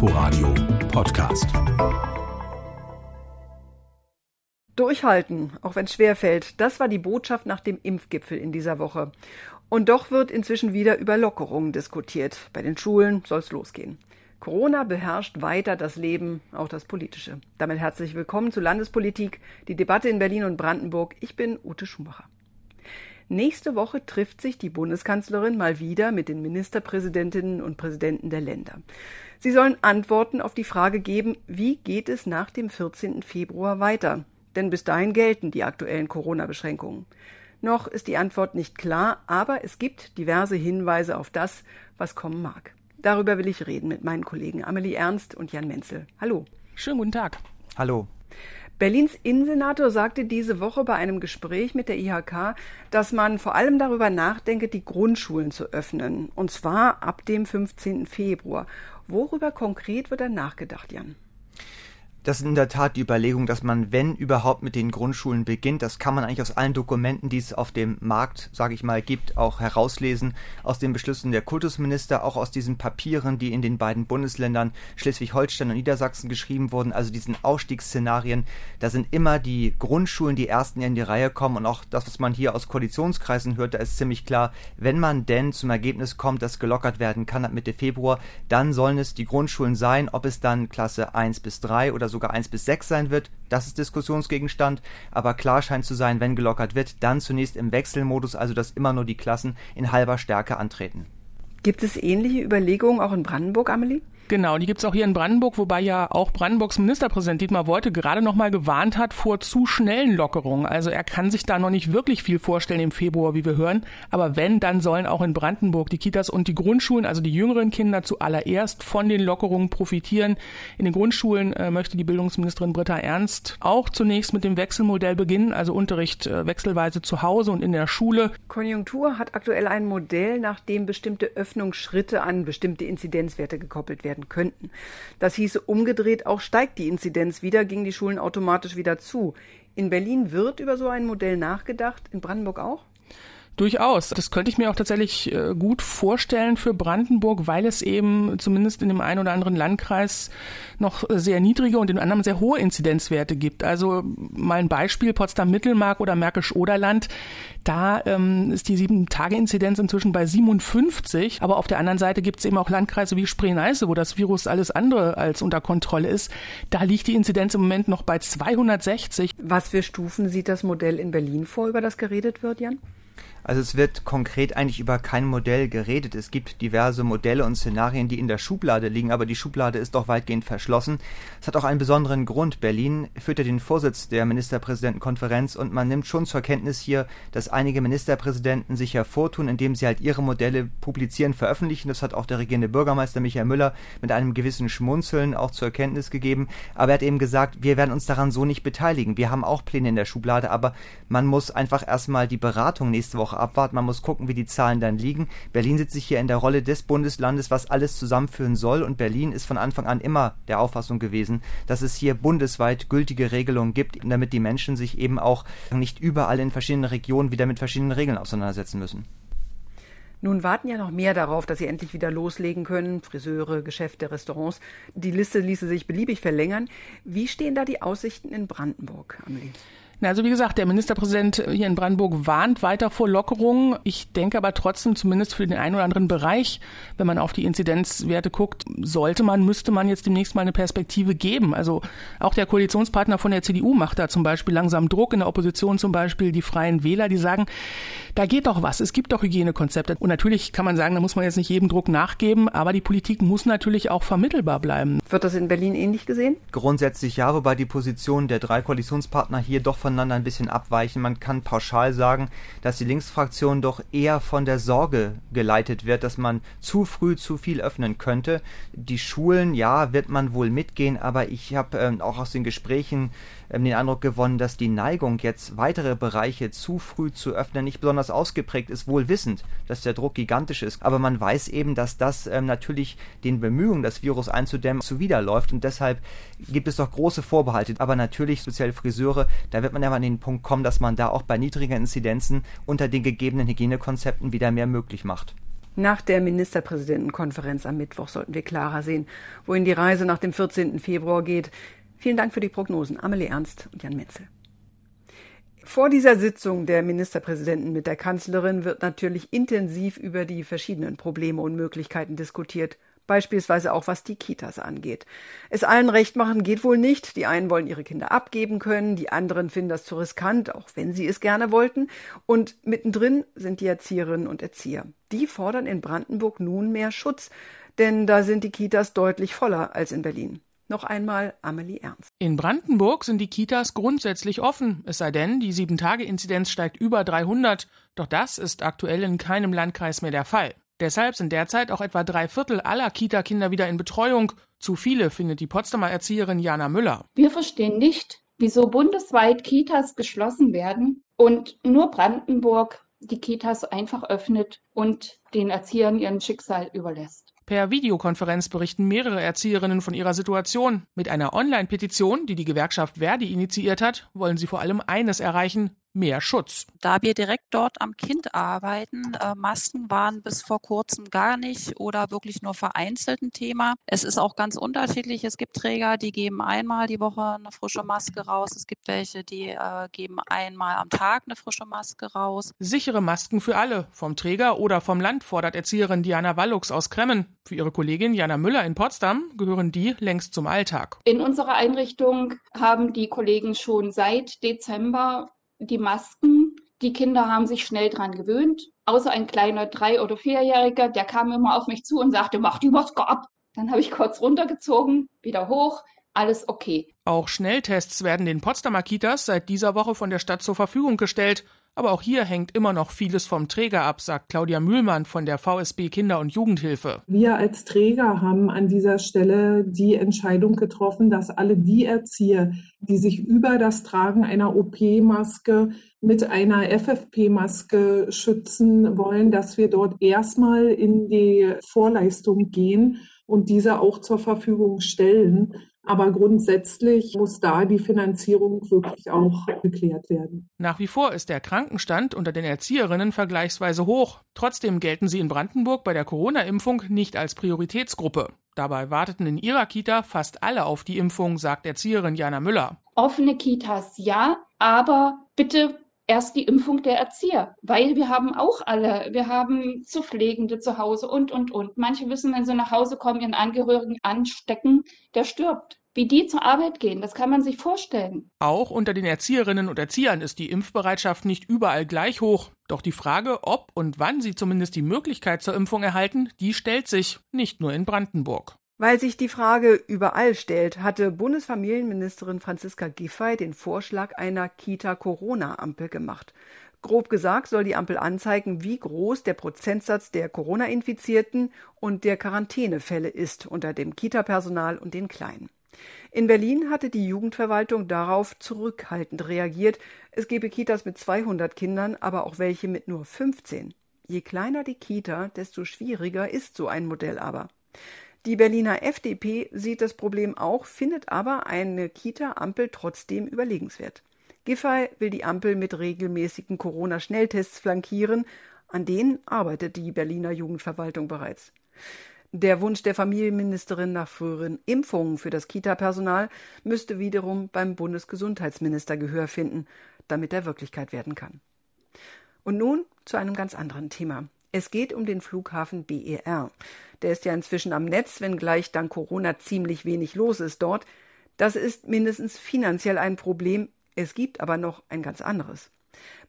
Inforadio Podcast. Durchhalten, auch wenn es schwerfällt, das war die Botschaft nach dem Impfgipfel in dieser Woche. Und doch wird inzwischen wieder über Lockerungen diskutiert. Bei den Schulen soll es losgehen. Corona beherrscht weiter das Leben, auch das politische. Damit herzlich willkommen zu Landespolitik, die Debatte in Berlin und Brandenburg. Ich bin Ute Schumacher. Nächste Woche trifft sich die Bundeskanzlerin mal wieder mit den Ministerpräsidentinnen und Präsidenten der Länder. Sie sollen Antworten auf die Frage geben, wie geht es nach dem 14. Februar weiter? Denn bis dahin gelten die aktuellen Corona-Beschränkungen. Noch ist die Antwort nicht klar, aber es gibt diverse Hinweise auf das, was kommen mag. Darüber will ich reden mit meinen Kollegen Amelie Ernst und Jan Menzel. Hallo. Schönen guten Tag. Hallo. Berlins Innensenator sagte diese Woche bei einem Gespräch mit der IHK, dass man vor allem darüber nachdenke, die Grundschulen zu öffnen. Und zwar ab dem 15. Februar. Worüber konkret wird dann nachgedacht, Jan? Das ist in der Tat die Überlegung, dass man, wenn überhaupt mit den Grundschulen beginnt, das kann man eigentlich aus allen Dokumenten, die es auf dem Markt, sage ich mal, gibt, auch herauslesen, aus den Beschlüssen der Kultusminister, auch aus diesen Papieren, die in den beiden Bundesländern Schleswig-Holstein und Niedersachsen geschrieben wurden, also diesen Ausstiegsszenarien, da sind immer die Grundschulen die ersten, die in die Reihe kommen. Und auch das, was man hier aus Koalitionskreisen hört, da ist ziemlich klar, wenn man denn zum Ergebnis kommt, dass gelockert werden kann ab Mitte Februar, dann sollen es die Grundschulen sein, ob es dann Klasse 1 bis 3 oder so sogar 1 bis 6 sein wird, das ist Diskussionsgegenstand, aber klar scheint zu sein, wenn gelockert wird, dann zunächst im Wechselmodus, also dass immer nur die Klassen in halber Stärke antreten. Gibt es ähnliche Überlegungen auch in Brandenburg, Amelie? Genau, die gibt's auch hier in Brandenburg, wobei ja auch Brandenburgs Ministerpräsident Dietmar Wolte gerade noch mal gewarnt hat vor zu schnellen Lockerungen. Also er kann sich da noch nicht wirklich viel vorstellen im Februar, wie wir hören. Aber wenn, dann sollen auch in Brandenburg die Kitas und die Grundschulen, also die jüngeren Kinder zuallererst von den Lockerungen profitieren. In den Grundschulen äh, möchte die Bildungsministerin Britta Ernst auch zunächst mit dem Wechselmodell beginnen, also Unterricht äh, wechselweise zu Hause und in der Schule. Konjunktur hat aktuell ein Modell, nach dem bestimmte Öffnungsschritte an bestimmte Inzidenzwerte gekoppelt werden werden könnten. Das hieße umgedreht, auch steigt die Inzidenz wieder, gingen die Schulen automatisch wieder zu. In Berlin wird über so ein Modell nachgedacht, in Brandenburg auch? Durchaus. Das könnte ich mir auch tatsächlich äh, gut vorstellen für Brandenburg, weil es eben zumindest in dem einen oder anderen Landkreis noch sehr niedrige und in anderen sehr hohe Inzidenzwerte gibt. Also mal ein Beispiel, Potsdam-Mittelmark oder Märkisch-Oderland. Da ähm, ist die Sieben-Tage-Inzidenz inzwischen bei 57. Aber auf der anderen Seite gibt es eben auch Landkreise wie Spree-Neiße, wo das Virus alles andere als unter Kontrolle ist. Da liegt die Inzidenz im Moment noch bei 260. Was für Stufen sieht das Modell in Berlin vor, über das geredet wird, Jan? Also es wird konkret eigentlich über kein Modell geredet. Es gibt diverse Modelle und Szenarien, die in der Schublade liegen, aber die Schublade ist doch weitgehend verschlossen. Es hat auch einen besonderen Grund. Berlin führt ja den Vorsitz der Ministerpräsidentenkonferenz und man nimmt schon zur Kenntnis hier, dass einige Ministerpräsidenten sich hervortun, indem sie halt ihre Modelle publizieren, veröffentlichen. Das hat auch der regierende Bürgermeister Michael Müller mit einem gewissen Schmunzeln auch zur Kenntnis gegeben. Aber er hat eben gesagt, wir werden uns daran so nicht beteiligen. Wir haben auch Pläne in der Schublade, aber man muss einfach erstmal die Beratung nächste Woche abwarten. Man muss gucken, wie die Zahlen dann liegen. Berlin sitzt sich hier in der Rolle des Bundeslandes, was alles zusammenführen soll. Und Berlin ist von Anfang an immer der Auffassung gewesen, dass es hier bundesweit gültige Regelungen gibt, damit die Menschen sich eben auch nicht überall in verschiedenen Regionen wieder mit verschiedenen Regeln auseinandersetzen müssen. Nun warten ja noch mehr darauf, dass sie endlich wieder loslegen können. Friseure, Geschäfte, Restaurants. Die Liste ließe sich beliebig verlängern. Wie stehen da die Aussichten in Brandenburg, Amelie? Na, also wie gesagt, der Ministerpräsident hier in Brandenburg warnt weiter vor Lockerungen. Ich denke aber trotzdem, zumindest für den einen oder anderen Bereich, wenn man auf die Inzidenzwerte guckt, sollte man, müsste man jetzt demnächst mal eine Perspektive geben. Also auch der Koalitionspartner von der CDU macht da zum Beispiel langsam Druck in der Opposition zum Beispiel, die Freien Wähler, die sagen, da geht doch was. Es gibt doch Hygienekonzepte. Und natürlich kann man sagen, da muss man jetzt nicht jedem Druck nachgeben, aber die Politik muss natürlich auch vermittelbar bleiben. Wird das in Berlin ähnlich gesehen? Grundsätzlich ja, wobei die Position der drei Koalitionspartner hier doch voneinander ein bisschen abweichen. Man kann pauschal sagen, dass die Linksfraktion doch eher von der Sorge geleitet wird, dass man zu früh zu viel öffnen könnte. Die Schulen, ja, wird man wohl mitgehen, aber ich habe ähm, auch aus den Gesprächen den Eindruck gewonnen, dass die Neigung, jetzt weitere Bereiche zu früh zu öffnen, nicht besonders ausgeprägt ist, wohl wissend, dass der Druck gigantisch ist. Aber man weiß eben, dass das ähm, natürlich den Bemühungen, das Virus einzudämmen, zuwiderläuft und deshalb gibt es doch große Vorbehalte. Aber natürlich, speziell Friseure, da wird man ja mal an den Punkt kommen, dass man da auch bei niedrigen Inzidenzen unter den gegebenen Hygienekonzepten wieder mehr möglich macht. Nach der Ministerpräsidentenkonferenz am Mittwoch sollten wir klarer sehen, wohin die Reise nach dem 14. Februar geht. Vielen Dank für die Prognosen, Amelie Ernst und Jan Menzel. Vor dieser Sitzung der Ministerpräsidenten mit der Kanzlerin wird natürlich intensiv über die verschiedenen Probleme und Möglichkeiten diskutiert, beispielsweise auch was die Kitas angeht. Es allen recht machen geht wohl nicht. Die einen wollen ihre Kinder abgeben können, die anderen finden das zu riskant, auch wenn sie es gerne wollten. Und mittendrin sind die Erzieherinnen und Erzieher. Die fordern in Brandenburg nun mehr Schutz, denn da sind die Kitas deutlich voller als in Berlin. Noch einmal Amelie Ernst. In Brandenburg sind die Kitas grundsätzlich offen, es sei denn, die 7-Tage-Inzidenz steigt über 300. Doch das ist aktuell in keinem Landkreis mehr der Fall. Deshalb sind derzeit auch etwa drei Viertel aller Kita-Kinder wieder in Betreuung. Zu viele findet die Potsdamer Erzieherin Jana Müller. Wir verstehen nicht, wieso bundesweit Kitas geschlossen werden und nur Brandenburg die Kitas einfach öffnet und den Erziehern ihren Schicksal überlässt. Per Videokonferenz berichten mehrere Erzieherinnen von ihrer Situation. Mit einer Online-Petition, die die Gewerkschaft Verdi initiiert hat, wollen sie vor allem eines erreichen, mehr Schutz. Da wir direkt dort am Kind arbeiten, äh, Masken waren bis vor kurzem gar nicht oder wirklich nur vereinzelt ein Thema. Es ist auch ganz unterschiedlich. Es gibt Träger, die geben einmal die Woche eine frische Maske raus. Es gibt welche, die äh, geben einmal am Tag eine frische Maske raus. Sichere Masken für alle, vom Träger oder vom Land, fordert Erzieherin Diana Wallux aus Kremmen. Für ihre Kollegin Jana Müller in Potsdam gehören die längst zum Alltag. In unserer Einrichtung haben die Kollegen schon seit Dezember die Masken. Die Kinder haben sich schnell dran gewöhnt. Außer ein kleiner drei- oder vierjähriger, der kam immer auf mich zu und sagte, mach die Maske ab. Dann habe ich kurz runtergezogen, wieder hoch, alles okay. Auch Schnelltests werden den Potsdamer Kitas seit dieser Woche von der Stadt zur Verfügung gestellt. Aber auch hier hängt immer noch vieles vom Träger ab, sagt Claudia Mühlmann von der VSB Kinder- und Jugendhilfe. Wir als Träger haben an dieser Stelle die Entscheidung getroffen, dass alle die Erzieher, die sich über das Tragen einer OP-Maske mit einer FFP-Maske schützen wollen, dass wir dort erstmal in die Vorleistung gehen und diese auch zur Verfügung stellen. Aber grundsätzlich muss da die Finanzierung wirklich auch geklärt werden. Nach wie vor ist der Krankenstand unter den Erzieherinnen vergleichsweise hoch. Trotzdem gelten sie in Brandenburg bei der Corona-Impfung nicht als Prioritätsgruppe. Dabei warteten in ihrer Kita fast alle auf die Impfung, sagt Erzieherin Jana Müller. Offene Kitas ja, aber bitte erst die Impfung der Erzieher, weil wir haben auch alle, wir haben zu Pflegende zu Hause und, und, und. Manche wissen, wenn sie nach Hause kommen, ihren Angehörigen anstecken, der stirbt. Wie die zur Arbeit gehen, das kann man sich vorstellen. Auch unter den Erzieherinnen und Erziehern ist die Impfbereitschaft nicht überall gleich hoch. Doch die Frage, ob und wann sie zumindest die Möglichkeit zur Impfung erhalten, die stellt sich, nicht nur in Brandenburg. Weil sich die Frage überall stellt, hatte Bundesfamilienministerin Franziska Giffey den Vorschlag einer Kita-Corona-Ampel gemacht. Grob gesagt soll die Ampel anzeigen, wie groß der Prozentsatz der Corona-Infizierten und der Quarantänefälle ist unter dem Kita-Personal und den Kleinen. In Berlin hatte die Jugendverwaltung darauf zurückhaltend reagiert. Es gebe Kitas mit 200 Kindern, aber auch welche mit nur 15. Je kleiner die Kita, desto schwieriger ist so ein Modell aber. Die Berliner FDP sieht das Problem auch, findet aber eine Kita-Ampel trotzdem überlegenswert. Giffey will die Ampel mit regelmäßigen Corona-Schnelltests flankieren. An denen arbeitet die Berliner Jugendverwaltung bereits. Der Wunsch der Familienministerin nach früheren Impfungen für das Kita-Personal müsste wiederum beim Bundesgesundheitsminister Gehör finden, damit er Wirklichkeit werden kann. Und nun zu einem ganz anderen Thema. Es geht um den Flughafen BER. Der ist ja inzwischen am Netz, wenngleich dank Corona ziemlich wenig los ist dort. Das ist mindestens finanziell ein Problem. Es gibt aber noch ein ganz anderes.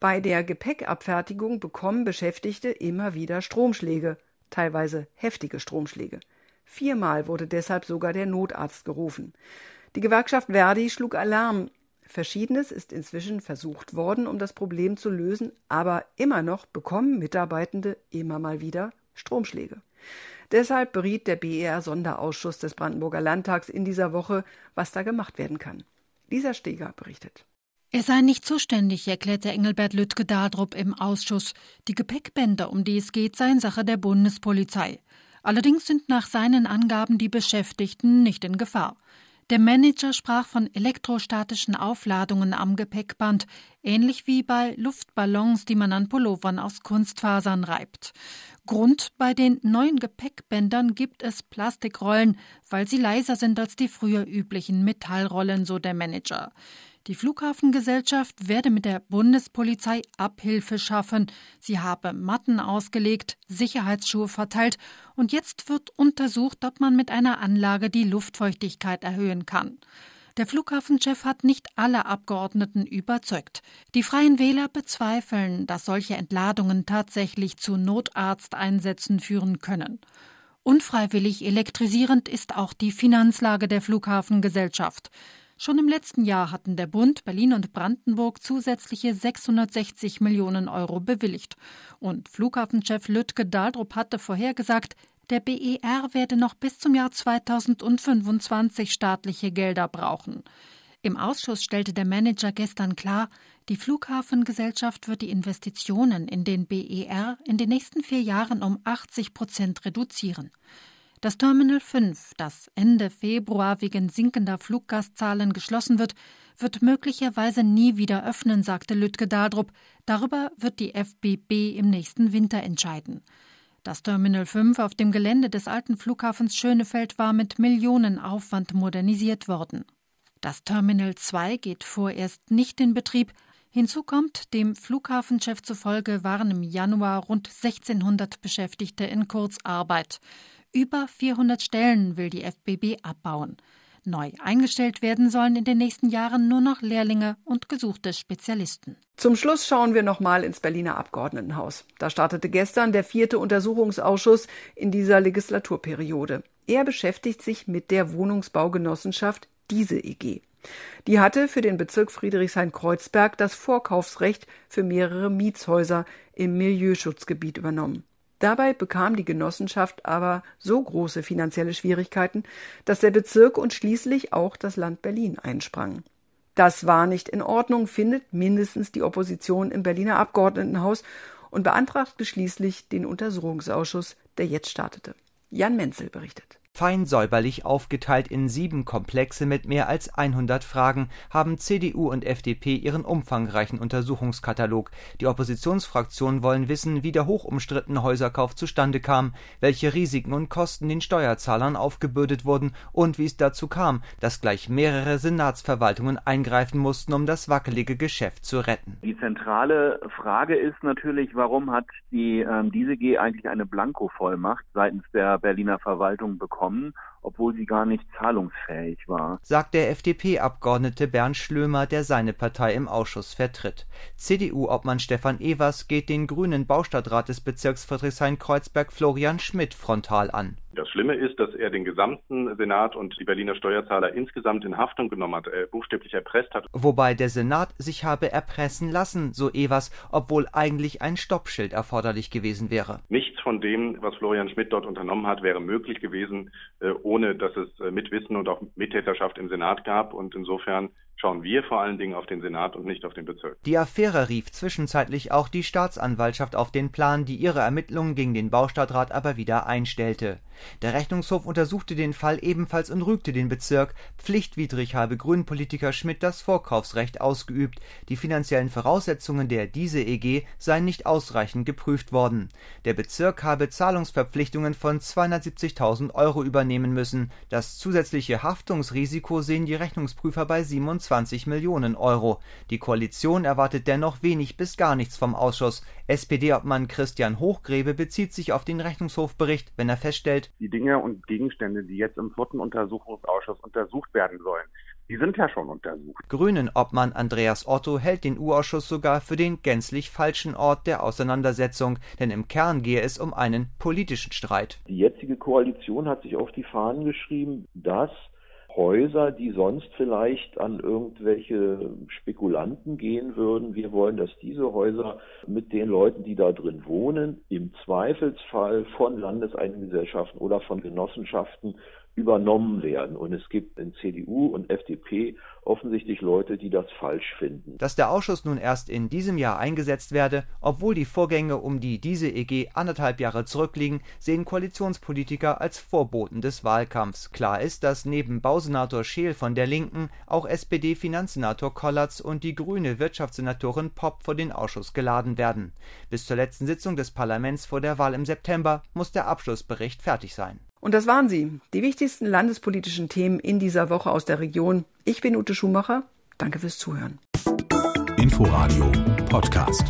Bei der Gepäckabfertigung bekommen Beschäftigte immer wieder Stromschläge, teilweise heftige Stromschläge. Viermal wurde deshalb sogar der Notarzt gerufen. Die Gewerkschaft Verdi schlug Alarm. Verschiedenes ist inzwischen versucht worden, um das Problem zu lösen, aber immer noch bekommen Mitarbeitende immer mal wieder Stromschläge. Deshalb beriet der BER Sonderausschuss des Brandenburger Landtags in dieser Woche, was da gemacht werden kann. Lisa Steger berichtet. Er sei nicht zuständig, erklärte Engelbert Lüttke Dadrup im Ausschuss. Die Gepäckbänder, um die es geht, seien Sache der Bundespolizei. Allerdings sind nach seinen Angaben die Beschäftigten nicht in Gefahr. Der Manager sprach von elektrostatischen Aufladungen am Gepäckband, ähnlich wie bei Luftballons, die man an Pullovern aus Kunstfasern reibt. Grund bei den neuen Gepäckbändern gibt es Plastikrollen, weil sie leiser sind als die früher üblichen Metallrollen, so der Manager. Die Flughafengesellschaft werde mit der Bundespolizei Abhilfe schaffen. Sie habe Matten ausgelegt, Sicherheitsschuhe verteilt und jetzt wird untersucht, ob man mit einer Anlage die Luftfeuchtigkeit erhöhen kann. Der Flughafenchef hat nicht alle Abgeordneten überzeugt. Die Freien Wähler bezweifeln, dass solche Entladungen tatsächlich zu Notarzteinsätzen führen können. Unfreiwillig elektrisierend ist auch die Finanzlage der Flughafengesellschaft. Schon im letzten Jahr hatten der Bund, Berlin und Brandenburg zusätzliche 660 Millionen Euro bewilligt. Und Flughafenchef Lütke Daldrup hatte vorhergesagt, der BER werde noch bis zum Jahr 2025 staatliche Gelder brauchen. Im Ausschuss stellte der Manager gestern klar, die Flughafengesellschaft wird die Investitionen in den BER in den nächsten vier Jahren um 80 Prozent reduzieren. Das Terminal 5, das Ende Februar wegen sinkender Fluggastzahlen geschlossen wird, wird möglicherweise nie wieder öffnen, sagte Lütke Daldrup. Darüber wird die FBB im nächsten Winter entscheiden. Das Terminal 5 auf dem Gelände des alten Flughafens Schönefeld war mit Millionenaufwand modernisiert worden. Das Terminal 2 geht vorerst nicht in Betrieb. Hinzu kommt, dem Flughafenchef zufolge waren im Januar rund 1600 Beschäftigte in Kurzarbeit. Über 400 Stellen will die FBB abbauen. Neu eingestellt werden sollen in den nächsten Jahren nur noch Lehrlinge und gesuchte Spezialisten. Zum Schluss schauen wir nochmal ins Berliner Abgeordnetenhaus. Da startete gestern der vierte Untersuchungsausschuss in dieser Legislaturperiode. Er beschäftigt sich mit der Wohnungsbaugenossenschaft Diese EG. Die hatte für den Bezirk Friedrichshain-Kreuzberg das Vorkaufsrecht für mehrere Mietshäuser im Milieuschutzgebiet übernommen. Dabei bekam die Genossenschaft aber so große finanzielle Schwierigkeiten, dass der Bezirk und schließlich auch das Land Berlin einsprangen. Das war nicht in Ordnung, findet mindestens die Opposition im Berliner Abgeordnetenhaus und beantragte schließlich den Untersuchungsausschuss, der jetzt startete. Jan Menzel berichtet. Fein säuberlich aufgeteilt in sieben Komplexe mit mehr als 100 Fragen haben CDU und FDP ihren umfangreichen Untersuchungskatalog. Die Oppositionsfraktionen wollen wissen, wie der hochumstrittene Häuserkauf zustande kam, welche Risiken und Kosten den Steuerzahlern aufgebürdet wurden und wie es dazu kam, dass gleich mehrere Senatsverwaltungen eingreifen mussten, um das wackelige Geschäft zu retten. Die zentrale Frage ist natürlich, warum hat die ähm, diese G eigentlich eine Blankovollmacht seitens der Berliner Verwaltung bekommen? Bekommen, obwohl sie gar nicht zahlungsfähig war. Sagt der FDP-Abgeordnete Bernd Schlömer, der seine Partei im Ausschuss vertritt. CDU-Obmann Stefan Evers geht den grünen Baustadtrat des Bezirks Friedrichshain-Kreuzberg Florian Schmidt frontal an. Das Schlimme ist, dass er den gesamten Senat und die Berliner Steuerzahler insgesamt in Haftung genommen hat, äh, buchstäblich erpresst hat. Wobei der Senat sich habe erpressen lassen, so Evers, obwohl eigentlich ein Stoppschild erforderlich gewesen wäre. Nichts von dem, was Florian Schmidt dort unternommen hat, wäre möglich gewesen, äh, ohne dass es äh, Mitwissen und auch Mittäterschaft im Senat gab. Und insofern schauen wir vor allen Dingen auf den Senat und nicht auf den Bezirk. Die Affäre rief zwischenzeitlich auch die Staatsanwaltschaft auf den Plan, die ihre Ermittlungen gegen den Baustadtrat aber wieder einstellte. Der Rechnungshof untersuchte den Fall ebenfalls und rügte den Bezirk. Pflichtwidrig habe Grünpolitiker Schmidt das Vorkaufsrecht ausgeübt. Die finanziellen Voraussetzungen der diese EG seien nicht ausreichend geprüft worden. Der Bezirk habe Zahlungsverpflichtungen von 270.000 Euro übernehmen müssen. Das zusätzliche Haftungsrisiko sehen die Rechnungsprüfer bei 27 Millionen Euro. Die Koalition erwartet dennoch wenig bis gar nichts vom Ausschuss. SPD-Obmann Christian Hochgrebe bezieht sich auf den Rechnungshofbericht, wenn er feststellt, die Dinge und Gegenstände, die jetzt im vierten Untersuchungsausschuss untersucht werden sollen, die sind ja schon untersucht. Grünen Obmann Andreas Otto hält den U-Ausschuss sogar für den gänzlich falschen Ort der Auseinandersetzung, denn im Kern gehe es um einen politischen Streit. Die jetzige Koalition hat sich auf die Fahnen geschrieben, dass Häuser, die sonst vielleicht an irgendwelche Spekulanten gehen würden. Wir wollen, dass diese Häuser mit den Leuten, die da drin wohnen, im Zweifelsfall von Landeseigengesellschaften oder von Genossenschaften übernommen werden. Und es gibt in CDU und FDP offensichtlich Leute, die das falsch finden. Dass der Ausschuss nun erst in diesem Jahr eingesetzt werde, obwohl die Vorgänge um die diese EG anderthalb Jahre zurückliegen, sehen Koalitionspolitiker als Vorboten des Wahlkampfs. Klar ist, dass neben Bausenator Scheel von der Linken auch SPD-Finanzsenator Kollatz und die grüne Wirtschaftssenatorin Popp vor den Ausschuss geladen werden. Bis zur letzten Sitzung des Parlaments vor der Wahl im September muss der Abschlussbericht fertig sein. Und das waren sie, die wichtigsten landespolitischen Themen in dieser Woche aus der Region. Ich bin Ute Schumacher. Danke fürs Zuhören. Inforadio Podcast.